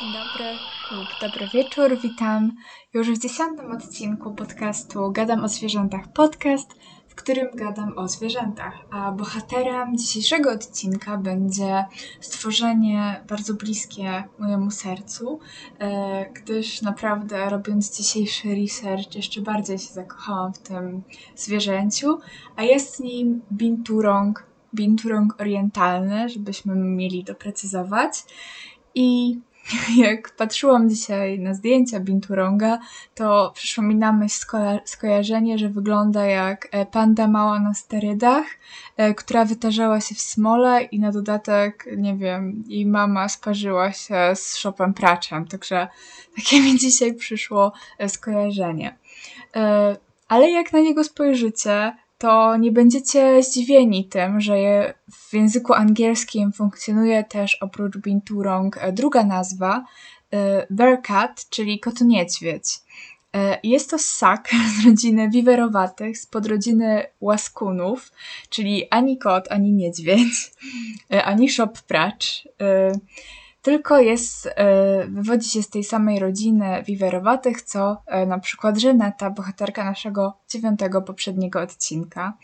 Dzień dobry lub dobry wieczór. Witam już w dziesiątym odcinku podcastu Gadam o zwierzętach podcast, w którym gadam o zwierzętach. A bohaterem dzisiejszego odcinka będzie stworzenie bardzo bliskie mojemu sercu, e, gdyż naprawdę robiąc dzisiejszy research jeszcze bardziej się zakochałam w tym zwierzęciu, a jest nim binturong, binturong orientalny, żebyśmy mieli doprecyzować. I jak patrzyłam dzisiaj na zdjęcia Binturonga, to przyszło mi na myśl sko- skojarzenie, że wygląda jak e, panda mała na sterydach, e, która wytarzała się w smole i na dodatek, nie wiem, jej mama sparzyła się z szopem praczem, także takie mi dzisiaj przyszło e, skojarzenie. Ale jak na niego spojrzycie, to nie będziecie zdziwieni tym, że w języku angielskim funkcjonuje też oprócz binturong e, druga nazwa e, bearcat, czyli kot niedźwiedź. E, jest to ssak z rodziny wiwerowatych, z podrodziny łaskunów, czyli ani kot, ani niedźwiedź, ani szop pracz tylko jest, e, wywodzi się z tej samej rodziny wiwerowatych, co e, na przykład Żeneta, bohaterka naszego dziewiątego poprzedniego odcinka.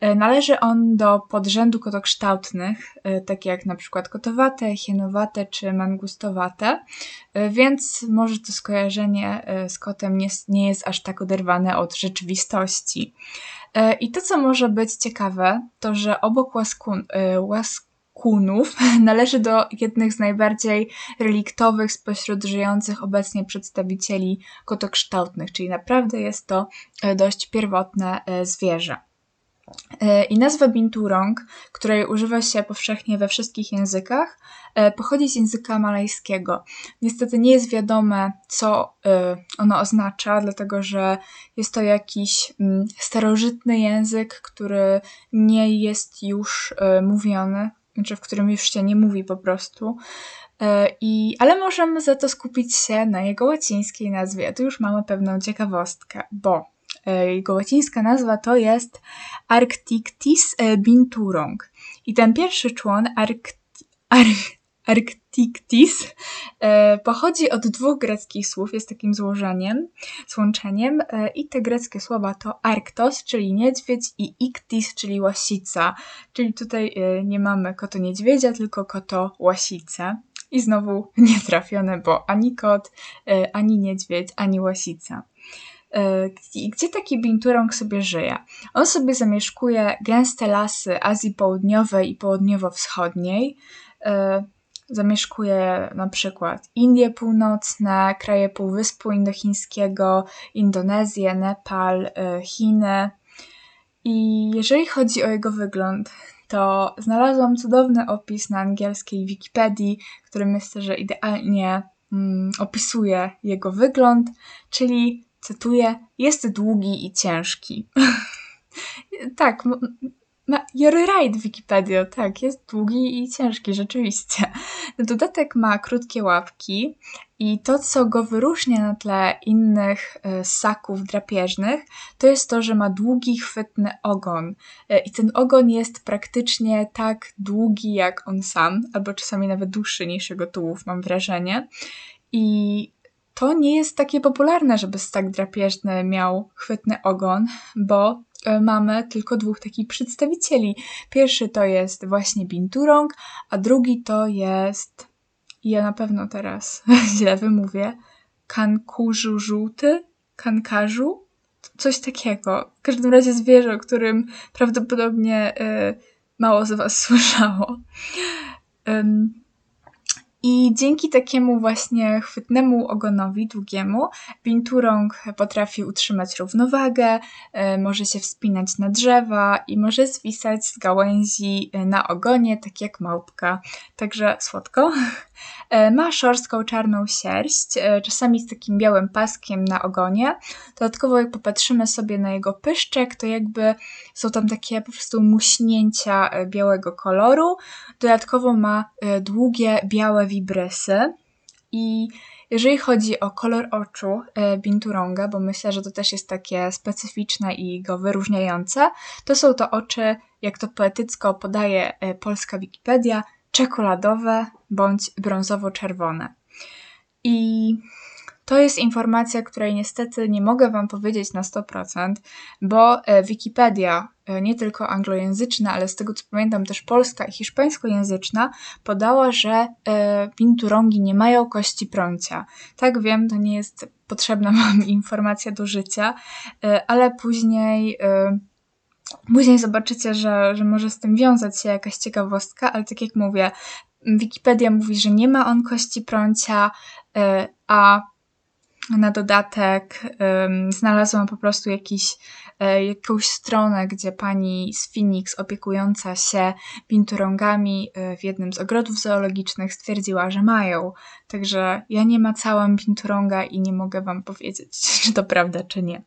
E, należy on do podrzędu kotokształtnych, takie jak na przykład kotowate, hienowate czy mangustowate, więc może to skojarzenie z kotem nie, nie jest aż tak oderwane od rzeczywistości. I to, co może być ciekawe, to że obok łaskun, łask kunów należy do jednych z najbardziej reliktowych spośród żyjących obecnie przedstawicieli kotokształtnych, czyli naprawdę jest to e, dość pierwotne e, zwierzę. E, I nazwa binturong, której używa się powszechnie we wszystkich językach, pochodzi z języka malajskiego. Niestety nie jest wiadome, co ono oznacza, dlatego że jest to jakiś mm, starożytny język, który nie jest już mówiony znaczy w którym już się nie mówi po prostu. E, I, ale możemy za to skupić się na jego łacińskiej nazwie. Tu już mamy pewną ciekawostkę, bo e, jego łacińska nazwa to jest Arctictis e, binturong. I ten pierwszy człon, Arct Arctictis e, pochodzi od dwóch greckich słów, jest takim złożeniem, złączeniem e, i te greckie słowa to Arktos, czyli niedźwiedź i Iktis, czyli łasica. Czyli tutaj e, nie mamy koto niedźwiedzia, tylko koto łasicę. I znowu nietrafione, bo ani kot, ani niedźwiedź, ani łasica. Gdzie taki binturong sobie żyje? On sobie zamieszkuje gęste lasy Azji Południowej i Południowo-Wschodniej, Zamieszkuje na przykład Indie Północne, kraje Półwyspu Indochińskiego, Indonezję, Nepal, y, Chiny. I jeżeli chodzi o jego wygląd, to znalazłam cudowny opis na angielskiej Wikipedii, który myślę, że idealnie mm, opisuje jego wygląd, czyli cytuję: Jest długi i ciężki. tak, ma, you're right, Wikipedia, tak, jest długi i ciężki, rzeczywiście. Na dodatek ma krótkie łapki i to, co go wyróżnia na tle innych y, ssaków drapieżnych, to jest to, że ma długi, chwytny ogon. Y, I ten ogon jest praktycznie tak długi jak on sam, albo czasami nawet dłuższy niż jego tułów, mam wrażenie. I to nie jest takie popularne, żeby ssak drapieżny miał chwytny ogon, bo E, mamy tylko dwóch takich przedstawicieli. Pierwszy to jest właśnie Binturong, a drugi to jest, ja na pewno teraz źle wymówię, Kankurzu żółty, Kankarzu, coś takiego. W każdym razie zwierzę, o którym prawdopodobnie y, mało z Was słyszało. I dzięki takiemu właśnie chwytnemu ogonowi długiemu, binturong potrafi utrzymać równowagę, e, może się wspinać na drzewa i może zwisać z gałęzi e, na ogonie, tak jak małpka. Także słodko. E, ma szorstką czarną sierść, czasami z takim białym paskiem na ogonie. Dodatkowo jak popatrzymy sobie na jego pyszczek, to jakby są tam takie po prostu muśnięcia białego koloru. Dodatkowo ma długie, białe wibrysy i jeżeli chodzi o kolor oczu e, Binturonga, bo myślę, że to też jest takie specyficzne i go wyróżniające, to są to oczy, jak to poetycko podaje e, polska Wikipedia, czekoladowe bądź brązowo-czerwone. I to jest informacja, której niestety nie mogę Wam powiedzieć na 100%, bo e, Wikipedia, e, nie tylko anglojęzyczna, ale z tego co pamiętam też polska i hiszpańskojęzyczna, podała, że binturongi nie mają kości prącia. Tak wiem, to nie jest potrzebna Wam informacja do życia, ale później Później zobaczycie, że, że może z tym wiązać się jakaś ciekawostka, ale tak jak mówię, Wikipedia mówi, że nie ma on kości prącia, e, a na dodatek znalazłam po prostu jakiś, e, jakąś stronę, gdzie pani z Phoenix opiekująca się binturongami e, w jednym z ogrodów zoologicznych stwierdziła, że mają. Także ja nie macałam binturonga i nie mogę wam powiedzieć, czy to prawda, czy nie.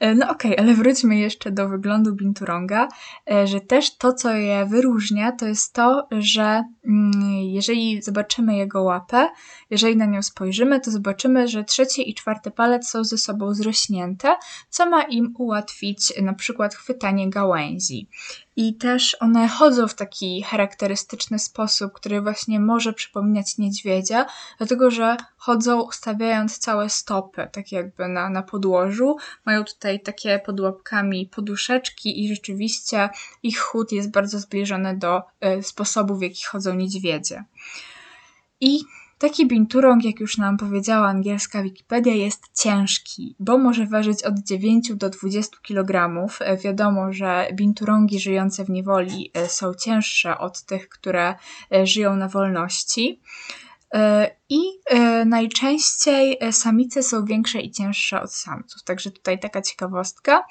E, no okej, okay, ale wróćmy jeszcze do wyglądu binturonga, e, że też to, co je wyróżnia, to jest to, że mm, jeżeli zobaczymy jego łapę, jeżeli na nią spojrzymy, to zobaczymy, że trzeci i czwarty palec są ze sobą zrośnięte, co ma im ułatwić na przykład chwytanie gałęzi. I też one chodzą w taki charakterystyczny sposób, który właśnie może przypominać niedźwiedzia, dlatego że chodzą stawiając całe stopy, tak jakby na, na podłożu. Mają tutaj takie pod łapkami poduszeczki i rzeczywiście ich chód jest bardzo zbliżony do y, sposobu, w jaki chodzą niedźwiedzie. I Taki binturong, jak już nam powiedziała angielska Wikipedia, jest ciężki, bo może ważyć od 9 do 20 kg. E, wiadomo, że binturongi żyjące w niewoli e, są cięższe od tych, które e, żyją na wolności. I najczęściej samice są większe i cięższe od samców, także tutaj taka ciekawostka.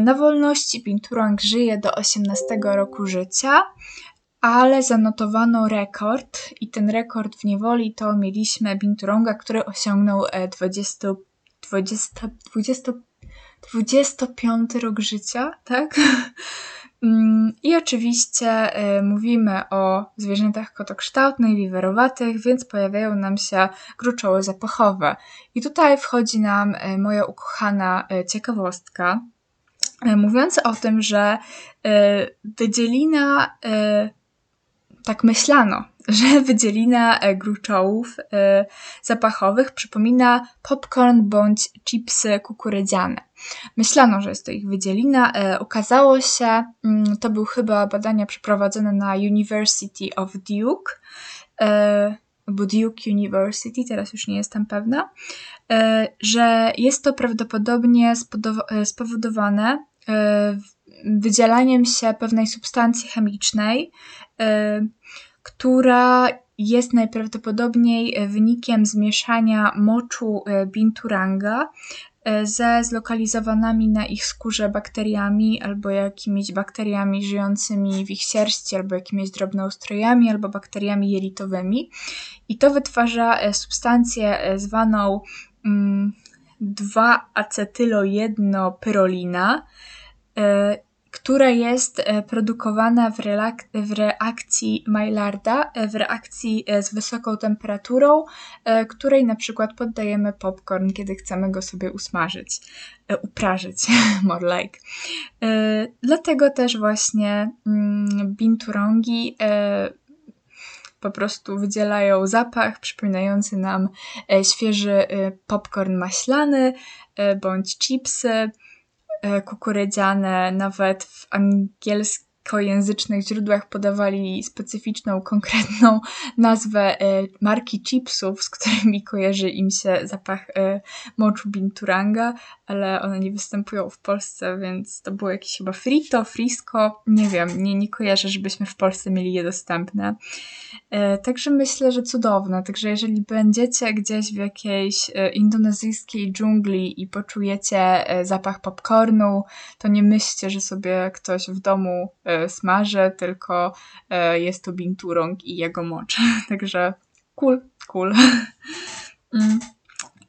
Na wolności binturong żyje do 18 roku życia, ale zanotowano rekord i ten rekord w niewoli to mieliśmy Binturonga, który osiągnął 20, 20, 20, 25 rok życia, tak? Mm, I oczywiście y, mówimy o zwierzętach kotokształtnych, wiwerowatych, więc pojawiają nam się gruczoły zapachowe. I tutaj wchodzi nam y, moja ukochana y, ciekawostka, mówiąca o tym, że wydzielina tak myślano, że wydzielina e, gruczołów e, zapachowych przypomina popcorn bądź chipsy kukurydziane. Myślano, że jest to ich wydzielina. E, okazało się, mm, to były chyba badania przeprowadzone na University of Duke, albo Duke University, teraz już nie jestem pewna, że jest to prawdopodobnie spowodowane wydzielaniem się pewnej substancji chemicznej, y, która jest najprawdopodobniej wynikiem zmieszania moczu y, binturanga y, ze zlokalizowanymi na ich skórze bakteriami albo jakimiś bakteriami żyjącymi w ich sierści, albo jakimiś drobnoustrojami, albo bakteriami jelitowymi. I to wytwarza substancję zwaną 2-acetylojednopyrolina, która jest e, produkowana w, w reakcji Maillarda, e, w reakcji e, z wysoką temperaturą, której na przykład poddajemy popcorn, kiedy chcemy go sobie usmażyć, uprażyć, more like. Dlatego też właśnie mm, binturongi po prostu wydzielają zapach przypominający nam świeży popcorn maślany bądź chipsy, kukurydziane, nawet w angielskojęzycznych źródłach podawali specyficzną, konkretną nazwę e, marki chipsów, z którymi kojarzy im się zapach e, moczu binturanga, ale one nie występują w Polsce, więc to było jakieś chyba frito, frisco, nie wiem, nie, nie kojarzę, żebyśmy w Polsce mieli je dostępne. E, także myślę, że cudowne. Także jeżeli będziecie gdzieś w jakiejś e, indonezyjskiej dżungli i poczujecie e, zapach popcornu, to nie myślcie, że sobie ktoś w domu smaży, tylko jest to binturong i jego mocz. Także cool, cool. Mm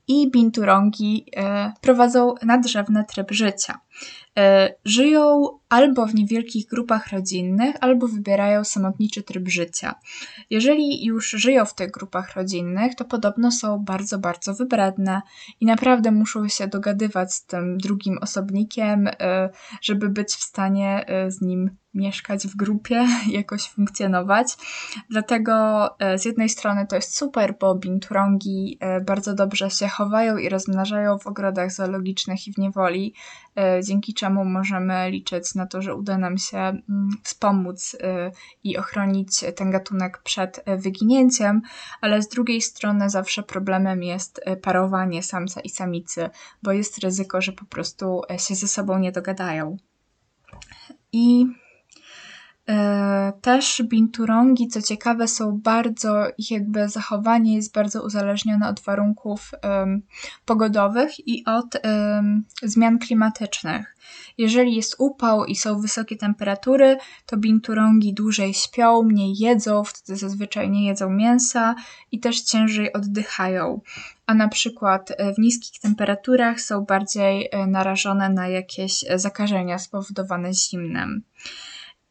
i binturongi e, prowadzą nadrzewny tryb życia. E, żyją albo w niewielkich grupach rodzinnych, albo wybierają samotniczy tryb życia. Jeżeli już żyją w tych grupach rodzinnych, to podobno są bardzo, bardzo wybredne i naprawdę muszą się dogadywać z tym drugim osobnikiem, e, żeby być w stanie e, z nim mieszkać w grupie, jakoś funkcjonować. Dlatego z jednej strony to jest super, bo binturongi bardzo dobrze się chowają i rozmnażają w ogrodach zoologicznych i w niewoli, dzięki czemu możemy liczyć na to, że uda nam się mm, wspomóc y, i ochronić ten gatunek przed y, wyginięciem, ale z drugiej strony zawsze problemem jest y, parowanie samca i samicy, bo jest ryzyko, że po prostu się ze sobą nie dogadają. I też binturongi, co ciekawe, są bardzo, ich jakby zachowanie jest bardzo uzależnione od warunków um, pogodowych i od um, zmian klimatycznych. Jeżeli jest upał i są wysokie temperatury, to binturongi dłużej śpią, mniej jedzą, wtedy zazwyczaj nie jedzą mięsa i też ciężej oddychają. A na przykład e, w niskich temperaturach są bardziej e, narażone na jakieś zakażenia spowodowane zimnem.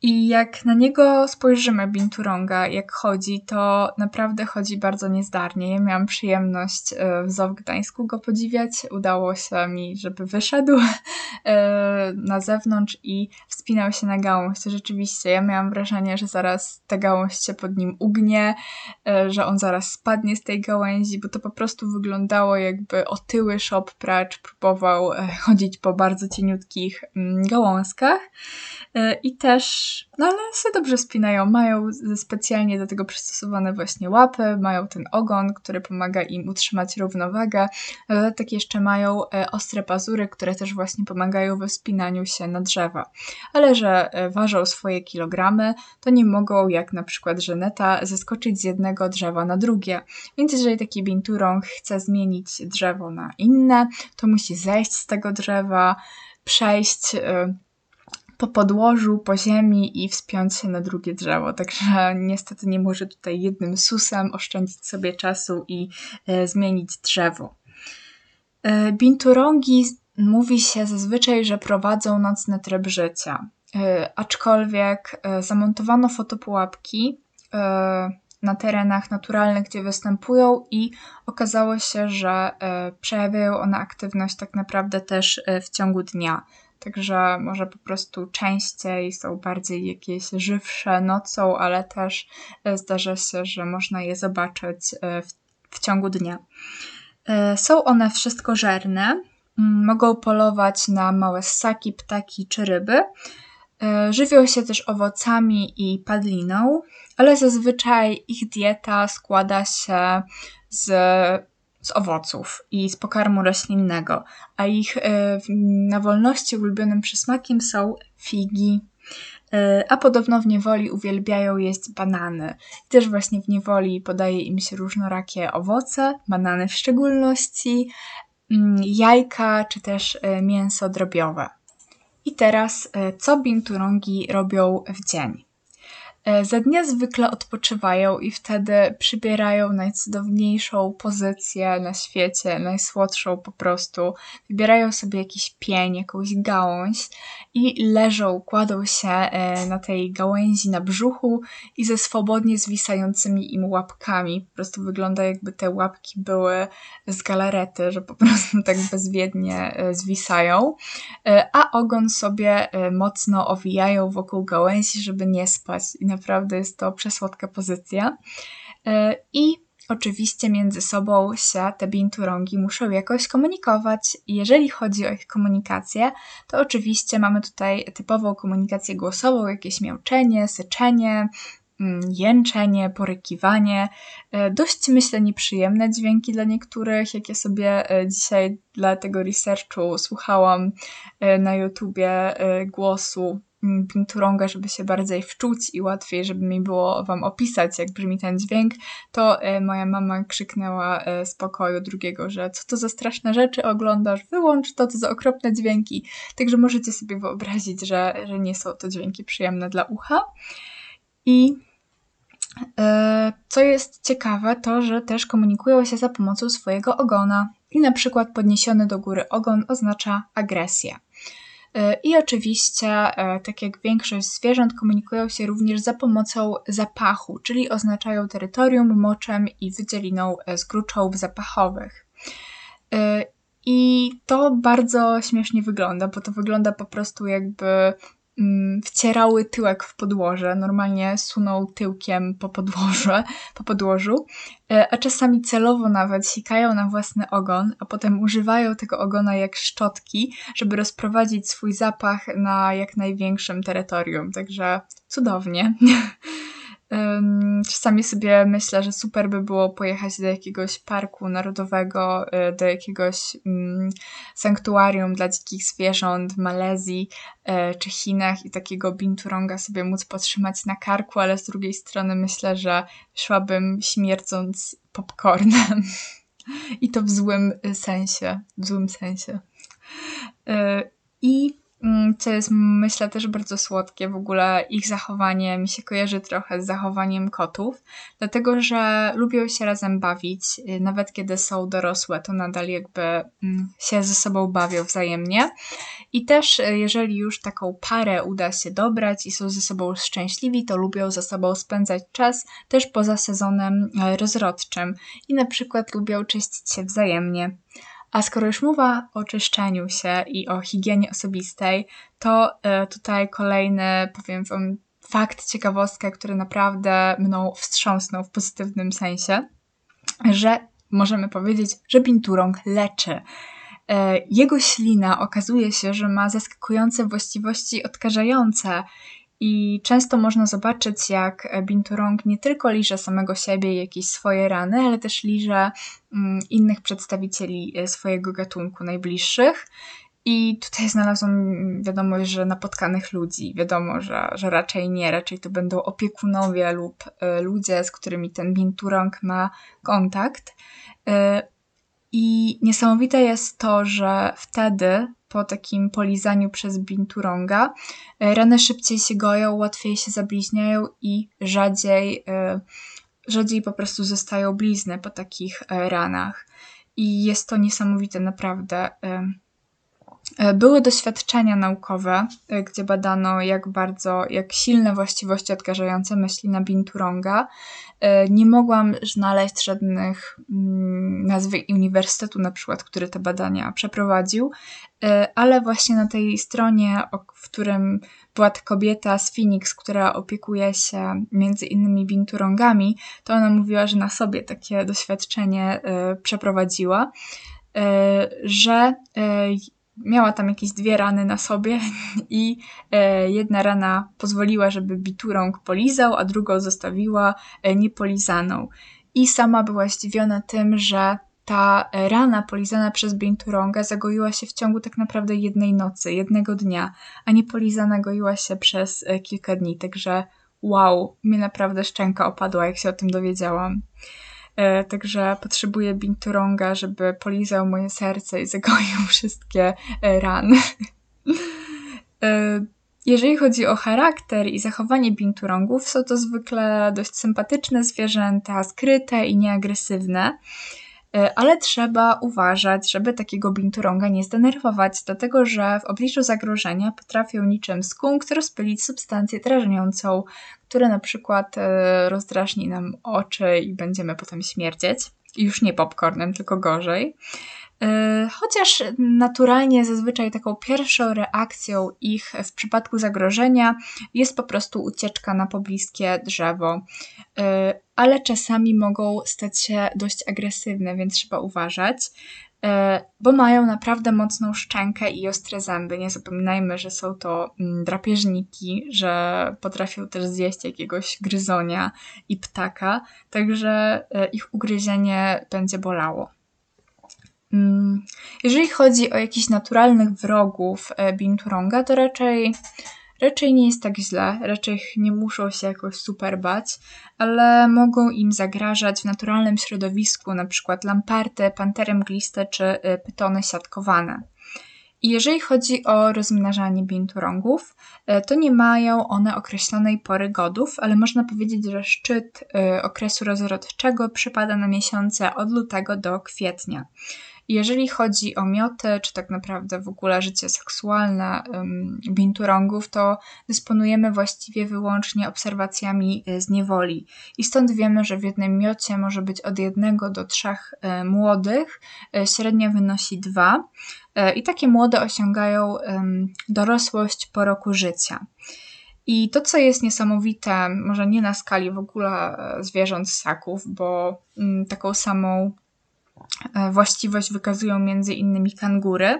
I jak na niego spojrzymy, Binturonga, jak chodzi, to naprawdę chodzi bardzo niezdarnie. Ja miałam przyjemność e, w Zoo w Gdańsku go podziwiać. Udało się mi, żeby wyszedł e, na zewnątrz i wspinał się na gałąź. Rzeczywiście, ja miałam wrażenie, że zaraz ta gałąź się pod nim ugnie, e, że on zaraz spadnie z tej gałęzi, bo to po prostu wyglądało jakby otyły shop pracz próbował chodzić po bardzo cieniutkich mm, gałązkach. I też no ale się dobrze spinają. Mają specjalnie do tego przystosowane właśnie łapy, mają ten ogon, który pomaga im utrzymać równowagę. Na dodatek jeszcze mają e, ostre pazury, które też właśnie pomagają we wspinaniu się na drzewa. Ale że e, ważą swoje kilogramy, to nie mogą, jak na przykład Żeneta, zeskoczyć z jednego drzewa na drugie. Więc jeżeli taki binturong chce zmienić drzewo na inne, to musi zejść z tego drzewa, przejść e, po podłożu, po ziemi i wspiąć się na drugie drzewo. Także niestety nie może tutaj jednym susem oszczędzić sobie czasu i e, zmienić drzewo. E, binturongi mówi się zazwyczaj, że prowadzą nocny tryb życia. E, aczkolwiek zamontowano fotopułapki na terenach naturalnych, gdzie występują, i okazało się, że przejawiają one aktywność tak naprawdę też w ciągu dnia. Także może po prostu częściej są bardziej jakieś żywsze nocą, ale też e, zdarza się, że można je zobaczyć e, w, w ciągu dnia. E, są one wszystkożerne, mogą polować na małe ssaki, ptaki czy ryby. Żywią się też owocami i padliną, ale zazwyczaj ich dieta składa się z z owoców i z pokarmu roślinnego, a ich e, na wolności ulubionym przysmakiem są figi, e, a podobno w niewoli uwielbiają jeść banany. Też właśnie w niewoli podaje im się różnorakie owoce, banany w szczególności, mm, jajka czy też e, mięso drobiowe. I teraz, co binturongi robią w dzień? E, za dnia zwykle odpoczywają i wtedy przybierają najcudowniejszą pozycję na świecie, najsłodszą po prostu. Wybierają sobie jakiś pień, jakąś gałąź i leżą, kładą się e, na tej gałęzi na brzuchu i ze swobodnie zwisającymi im łapkami. Po prostu wygląda jakby te łapki były z galarety, że po prostu tak bezwiednie e, zwisają, a ogon sobie mocno owijają wokół gałęzi, żeby nie spać naprawdę jest to przesłodka pozycja. E, I oczywiście między sobą się te binturongi muszą jakoś komunikować. Jeżeli chodzi o ich komunikację, to oczywiście mamy tutaj typową komunikację głosową, jakieś miauczenie, syczenie, mm, jęczenie, porykiwanie. E, dość, myślę, nieprzyjemne dźwięki dla niektórych. Jak ja sobie e, dzisiaj dla tego researchu słuchałam na YouTubie głosu Pinturonga, żeby się bardziej wczuć i łatwiej, żeby mi było Wam opisać, jak brzmi ten dźwięk, to e, moja mama krzyknęła e, z pokoju drugiego, że co to za straszne rzeczy oglądasz, wyłącz to, to za okropne dźwięki. Także możecie sobie wyobrazić, że, że nie są to dźwięki przyjemne dla ucha. I e, co jest ciekawe, to że też komunikują się za pomocą swojego ogona. I na przykład podniesiony do góry ogon oznacza agresję. I oczywiście, tak jak większość zwierząt, komunikują się również za pomocą zapachu, czyli oznaczają terytorium moczem i wydzieliną z gruczołów zapachowych. I to bardzo śmiesznie wygląda, bo to wygląda po prostu jakby wcierały tyłek w podłoże, normalnie suną tyłkiem po podłoże, po podłożu, e, a czasami celowo nawet sikają na własny ogon, a potem używają tego ogona jak szczotki, żeby rozprowadzić swój zapach na jak największym terytorium. Także cudownie. Czasami sobie myślę, że super by było pojechać do jakiegoś parku narodowego, y, do jakiegoś mm, sanktuarium dla dzikich zwierząt w Malezji y, czy Chinach i takiego binturonga sobie móc potrzymać na karku, ale z drugiej strony myślę, że szłabym śmierdząc popcornem. I to w złym y, sensie, w złym sensie. I co jest myślę też bardzo słodkie. W ogóle ich zachowanie mi się kojarzy trochę z zachowaniem kotów, dlatego że lubią się razem bawić, y, nawet kiedy są dorosłe, to nadal jakby mm, się ze sobą bawią wzajemnie. I też y, jeżeli już taką parę uda się dobrać i są ze sobą szczęśliwi, to lubią ze sobą spędzać czas też poza sezonem e, rozrodczym i na przykład lubią czyścić się wzajemnie. A skoro już mowa o czyszczeniu się i o higienie osobistej, to e, tutaj kolejny, powiem Wam, fakt, ciekawostka, który naprawdę mną wstrząsnął w pozytywnym sensie, że możemy powiedzieć, że binturong leczy. E, jego ślina okazuje się, że ma zaskakujące właściwości odkażające i często można zobaczyć, jak Binturong nie tylko liże samego siebie i jakieś swoje rany, ale też liże mm, innych przedstawicieli e, swojego gatunku najbliższych. I tutaj znalazłam wiadomość, że napotkanych ludzi. Wiadomo, że, że raczej nie, raczej to będą opiekunowie lub y, ludzie, z którymi ten binturong ma kontakt. Y, I niesamowite jest to, że wtedy po takim polizaniu przez binturonga. E, rany szybciej się goją, łatwiej się zabliźniają i rzadziej, e, rzadziej po prostu zostają blizny po takich e, ranach. I jest to niesamowite naprawdę. Były doświadczenia naukowe, gdzie badano, jak bardzo, jak silne właściwości odkażające myśli na binturonga. E, nie mogłam znaleźć żadnych mm, nazwy uniwersytetu, na przykład, który te badania przeprowadził, ale właśnie na tej stronie, w którym była ta kobieta z Phoenix, która opiekuje się między innymi binturongami, to ona mówiła, że na sobie takie doświadczenie przeprowadziła, że miała tam jakieś dwie rany na sobie i e, jedna rana pozwoliła, żeby biturąg polizał, a drugą zostawiła e, niepolizaną. I sama była zdziwiona tym, że ta rana polizana przez binturąga zagoiła się w ciągu tak naprawdę jednej nocy, jednego dnia, a niepolizana goiła się przez e, kilka dni. Także wow, mi naprawdę szczęka opadła, jak się o tym dowiedziałam. E, także potrzebuję binturonga, żeby polizał moje serce i zagoił wszystkie e, rany. E, jeżeli chodzi o charakter i zachowanie binturongów, są to zwykle dość sympatyczne zwierzęta, skryte i nieagresywne. Ale trzeba uważać, żeby takiego binturonga nie zdenerwować, dlatego że w obliczu zagrożenia potrafią niczym skunk rozpylić substancję drażniącą, która na przykład e, rozdrażni nam oczy i będziemy potem śmierdzieć. Już nie popcornem, tylko gorzej. E, chociaż naturalnie zazwyczaj taką pierwszą reakcją ich w przypadku zagrożenia jest po prostu ucieczka na pobliskie drzewo, e, ale czasami mogą stać się dość agresywne, więc trzeba uważać, bo mają naprawdę mocną szczękę i ostre zęby. Nie zapominajmy, że są to mm, drapieżniki, że potrafią też zjeść jakiegoś gryzonia i ptaka, także ich ugryzienie będzie bolało. Mm, jeżeli chodzi o jakichś naturalnych wrogów e, Binturonga, to raczej, raczej nie jest tak źle, raczej nie muszą się jakoś super bać, ale mogą im zagrażać w naturalnym środowisku, przykład lamparty, pantery mgliste czy e, pytony siatkowane. I jeżeli chodzi o rozmnażanie binturongów, e, to nie mają one określonej pory godów, ale można powiedzieć, że szczyt okresu rozrodczego przypada na miesiące od lutego do kwietnia. Jeżeli chodzi o mioty, czy tak naprawdę w ogóle życie seksualne binturongów, to dysponujemy właściwie wyłącznie obserwacjami z niewoli. I stąd wiemy, że w jednym miocie może być od jednego do trzech e, młodych, e, średnia wynosi dwa. E, I takie młode osiągają dorosłość po roku życia. I to, co jest niesamowite, może nie na skali w ogóle zwierząt ssaków, bo mm, taką samą właściwość wykazują innymi kangury,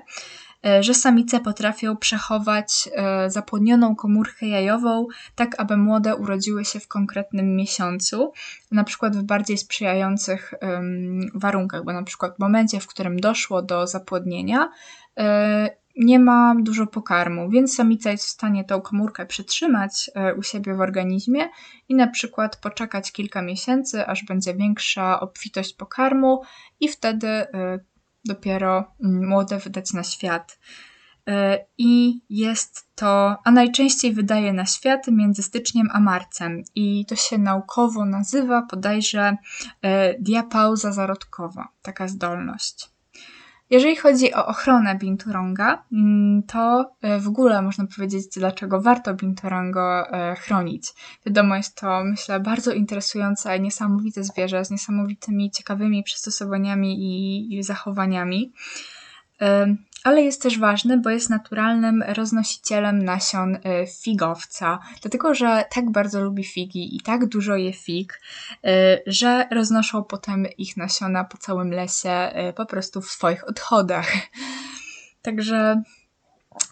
E, że samice potrafią przechować e, zapłodnioną komórkę jajową, tak aby młode urodziły się w konkretnym miesiącu, na przykład w bardziej sprzyjających warunkach, bo na przykład w momencie, w którym doszło do zapłodnienia, e, nie ma dużo pokarmu, więc samica jest w stanie tą komórkę przytrzymać u siebie w organizmie i na przykład poczekać kilka miesięcy, aż będzie większa obfitość pokarmu i wtedy dopiero mm, młode wydać na świat. E, I jest to, a najczęściej wydaje na świat między styczniem a marcem. I to się naukowo nazywa bodajże e, diapauza zarodkowa, taka zdolność. Jeżeli chodzi o ochronę binturonga, mm, to e, w ogóle można powiedzieć, dlaczego warto binturongo chronić. Wiadomo, jest to, myślę, bardzo interesujące niesamowite zwierzę z niesamowitymi, ciekawymi przystosowaniami i zachowaniami ale jest też ważny, bo jest naturalnym roznosicielem nasion y, figowca, dlatego że tak bardzo lubi figi i tak dużo je fig, y, że roznoszą potem ich nasiona po całym lesie y, po prostu w swoich odchodach. Także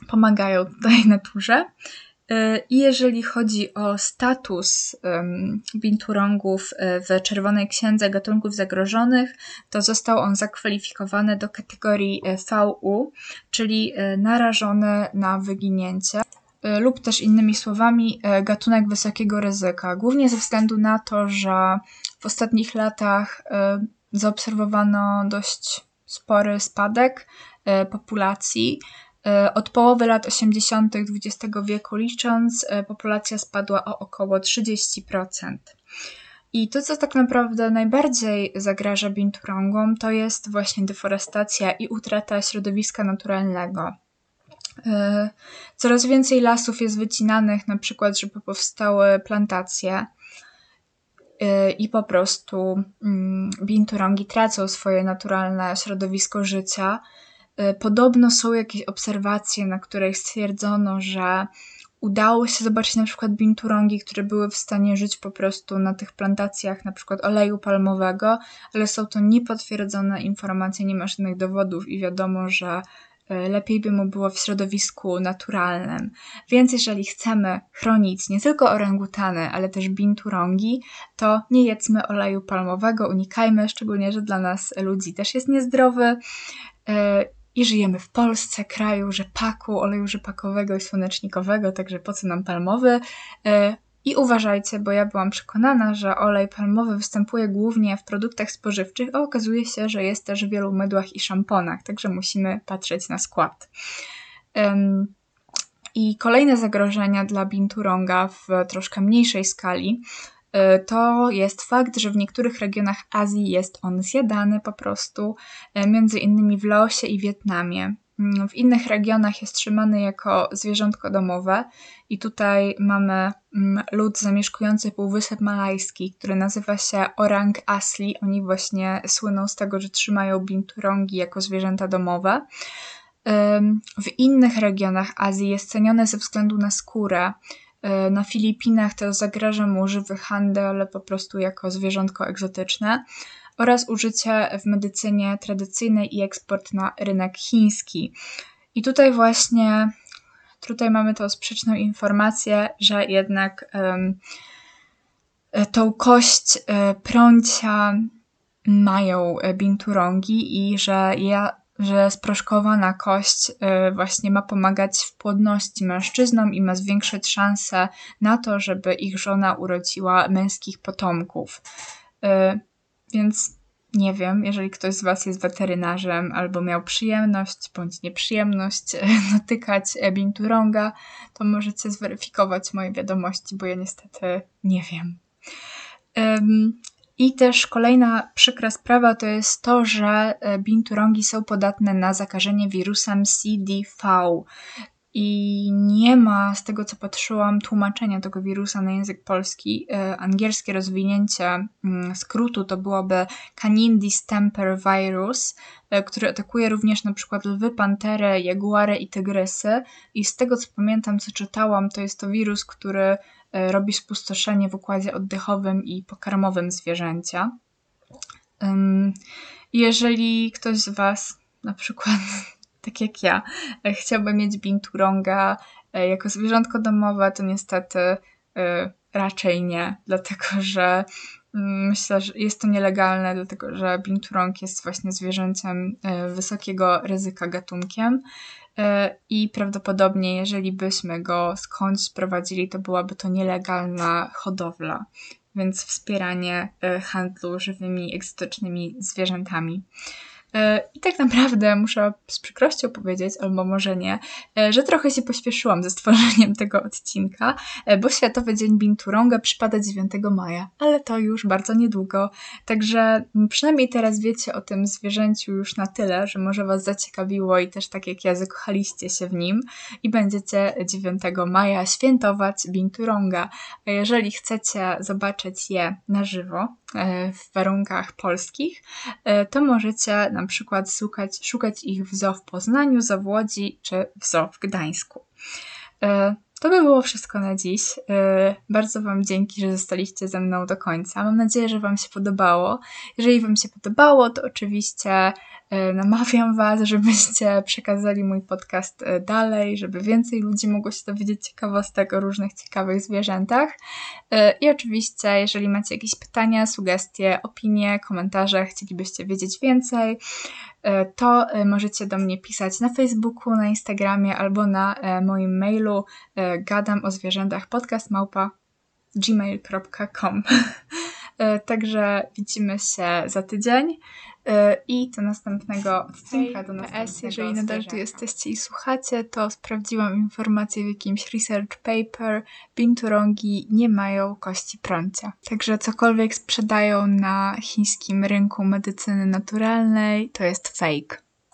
pomagają tutaj naturze. I jeżeli chodzi o status binturongów e, w Czerwonej Księdze Gatunków Zagrożonych, to został on zakwalifikowany do kategorii e, VU, czyli e, narażony na wyginięcie lub też innymi słowami gatunek wysokiego ryzyka, głównie ze względu na to, że w ostatnich latach zaobserwowano dość spory spadek populacji E, od połowy lat 80. XX wieku licząc, e, populacja spadła o około 30%. I to, co tak naprawdę najbardziej zagraża binturongom, to jest właśnie deforestacja i utrata środowiska naturalnego. E, coraz więcej lasów jest wycinanych, na przykład, żeby powstały plantacje, i po prostu mm, binturongi tracą swoje naturalne środowisko życia E, podobno są jakieś obserwacje, na których stwierdzono, że udało się zobaczyć na przykład binturongi, które były w stanie żyć po prostu na tych plantacjach na przykład oleju palmowego, ale są to niepotwierdzone informacje, nie ma żadnych dowodów i wiadomo, że e, lepiej by mu było w środowisku naturalnym. Więc jeżeli chcemy chronić nie tylko orangutany, ale też binturongi, to nie jedzmy oleju palmowego, unikajmy, szczególnie, że dla nas ludzi też jest niezdrowy e, i żyjemy w Polsce, kraju rzepaku, oleju rzepakowego i słonecznikowego, także po co nam palmowy? E, I uważajcie, bo ja byłam przekonana, że olej palmowy występuje głównie w produktach spożywczych, a okazuje się, że jest też w wielu mydłach i szamponach, także musimy patrzeć na skład. I kolejne zagrożenia dla binturonga w troszkę mniejszej skali to jest fakt, że w niektórych regionach Azji jest on zjadany po prostu, e, między innymi w Laosie i Wietnamie. Mm, w innych regionach jest trzymany jako zwierzątko domowe i tutaj mamy mm, lud zamieszkujący Półwysep Malajski, który nazywa się Orang Asli. Oni właśnie słyną z tego, że trzymają binturongi jako zwierzęta domowe. W innych regionach Azji jest cenione ze względu na skórę, E, na Filipinach to zagraża mu żywy handel po prostu jako zwierzątko egzotyczne oraz użycie w medycynie tradycyjnej i eksport na rynek chiński. I tutaj właśnie tutaj mamy tą sprzeczną informację, że jednak um, tą kość um, prącia mają binturongi i że ja że sproszkowana kość y, właśnie ma pomagać w płodności mężczyznom i ma zwiększyć szanse na to, żeby ich żona urodziła męskich potomków. Y, więc nie wiem, jeżeli ktoś z Was jest weterynarzem albo miał przyjemność bądź nieprzyjemność dotykać binturonga, to możecie zweryfikować moje wiadomości, bo ja niestety nie wiem. I też kolejna przykra sprawa to jest to, że binturongi są podatne na zakażenie wirusem CDV. I nie ma, z tego co patrzyłam, tłumaczenia tego wirusa na język polski. E, angielskie rozwinięcie mm, skrótu to byłoby Canine Distemper Virus, e, który atakuje również na przykład lwy, pantery, jaguary i tygrysy. I z tego co pamiętam, co czytałam, to jest to wirus, który e, robi spustoszenie w układzie oddechowym i pokarmowym zwierzęcia. Jeżeli ktoś z Was na przykład tak jak ja, e, chciałbym mieć binturonga e, jako zwierzątko domowe, to niestety raczej nie, dlatego że mm, myślę, że jest to nielegalne, dlatego że binturong jest właśnie zwierzęciem wysokiego ryzyka gatunkiem i prawdopodobnie jeżeli byśmy go skądś sprowadzili, to byłaby to nielegalna hodowla, więc wspieranie handlu żywymi, egzotycznymi zwierzętami. E, I tak naprawdę muszę z przykrością powiedzieć, albo może nie, e, że trochę się pośpieszyłam ze stworzeniem tego odcinka, e, bo Światowy Dzień Binturonga przypada 9 maja, ale to już bardzo niedługo. Także przynajmniej teraz wiecie o tym zwierzęciu już na tyle, że może Was zaciekawiło i też tak jak ja zakochaliście się w nim i będziecie 9 maja świętować Binturonga. A jeżeli chcecie zobaczyć je na żywo, w warunkach polskich, to możecie na przykład szukać, szukać ich w w Poznaniu, zoo w Łodzi czy w w Gdańsku. To by było wszystko na dziś. E, bardzo Wam dzięki, że zostaliście ze mną do końca. Mam nadzieję, że Wam się podobało. Jeżeli Wam się podobało, to oczywiście E, namawiam Was, żebyście przekazali mój podcast e, dalej, żeby więcej ludzi mogło się dowiedzieć ciekawostek o różnych ciekawych zwierzętach. I oczywiście, jeżeli macie jakieś pytania, sugestie, opinie, komentarze, chcielibyście wiedzieć więcej, to możecie do mnie pisać na Facebooku, na Instagramie albo na moim mailu gadam o zwierzętach podcast małpa gmail.com. Także widzimy się za tydzień. E, I do następnego odcinka, do następnego PS, jeżeli nadal tu jesteście i słuchacie, to sprawdziłam informację w jakimś research paper. Binturongi nie mają kości prącia. Także cokolwiek sprzedają na chińskim rynku medycyny naturalnej, to jest fake.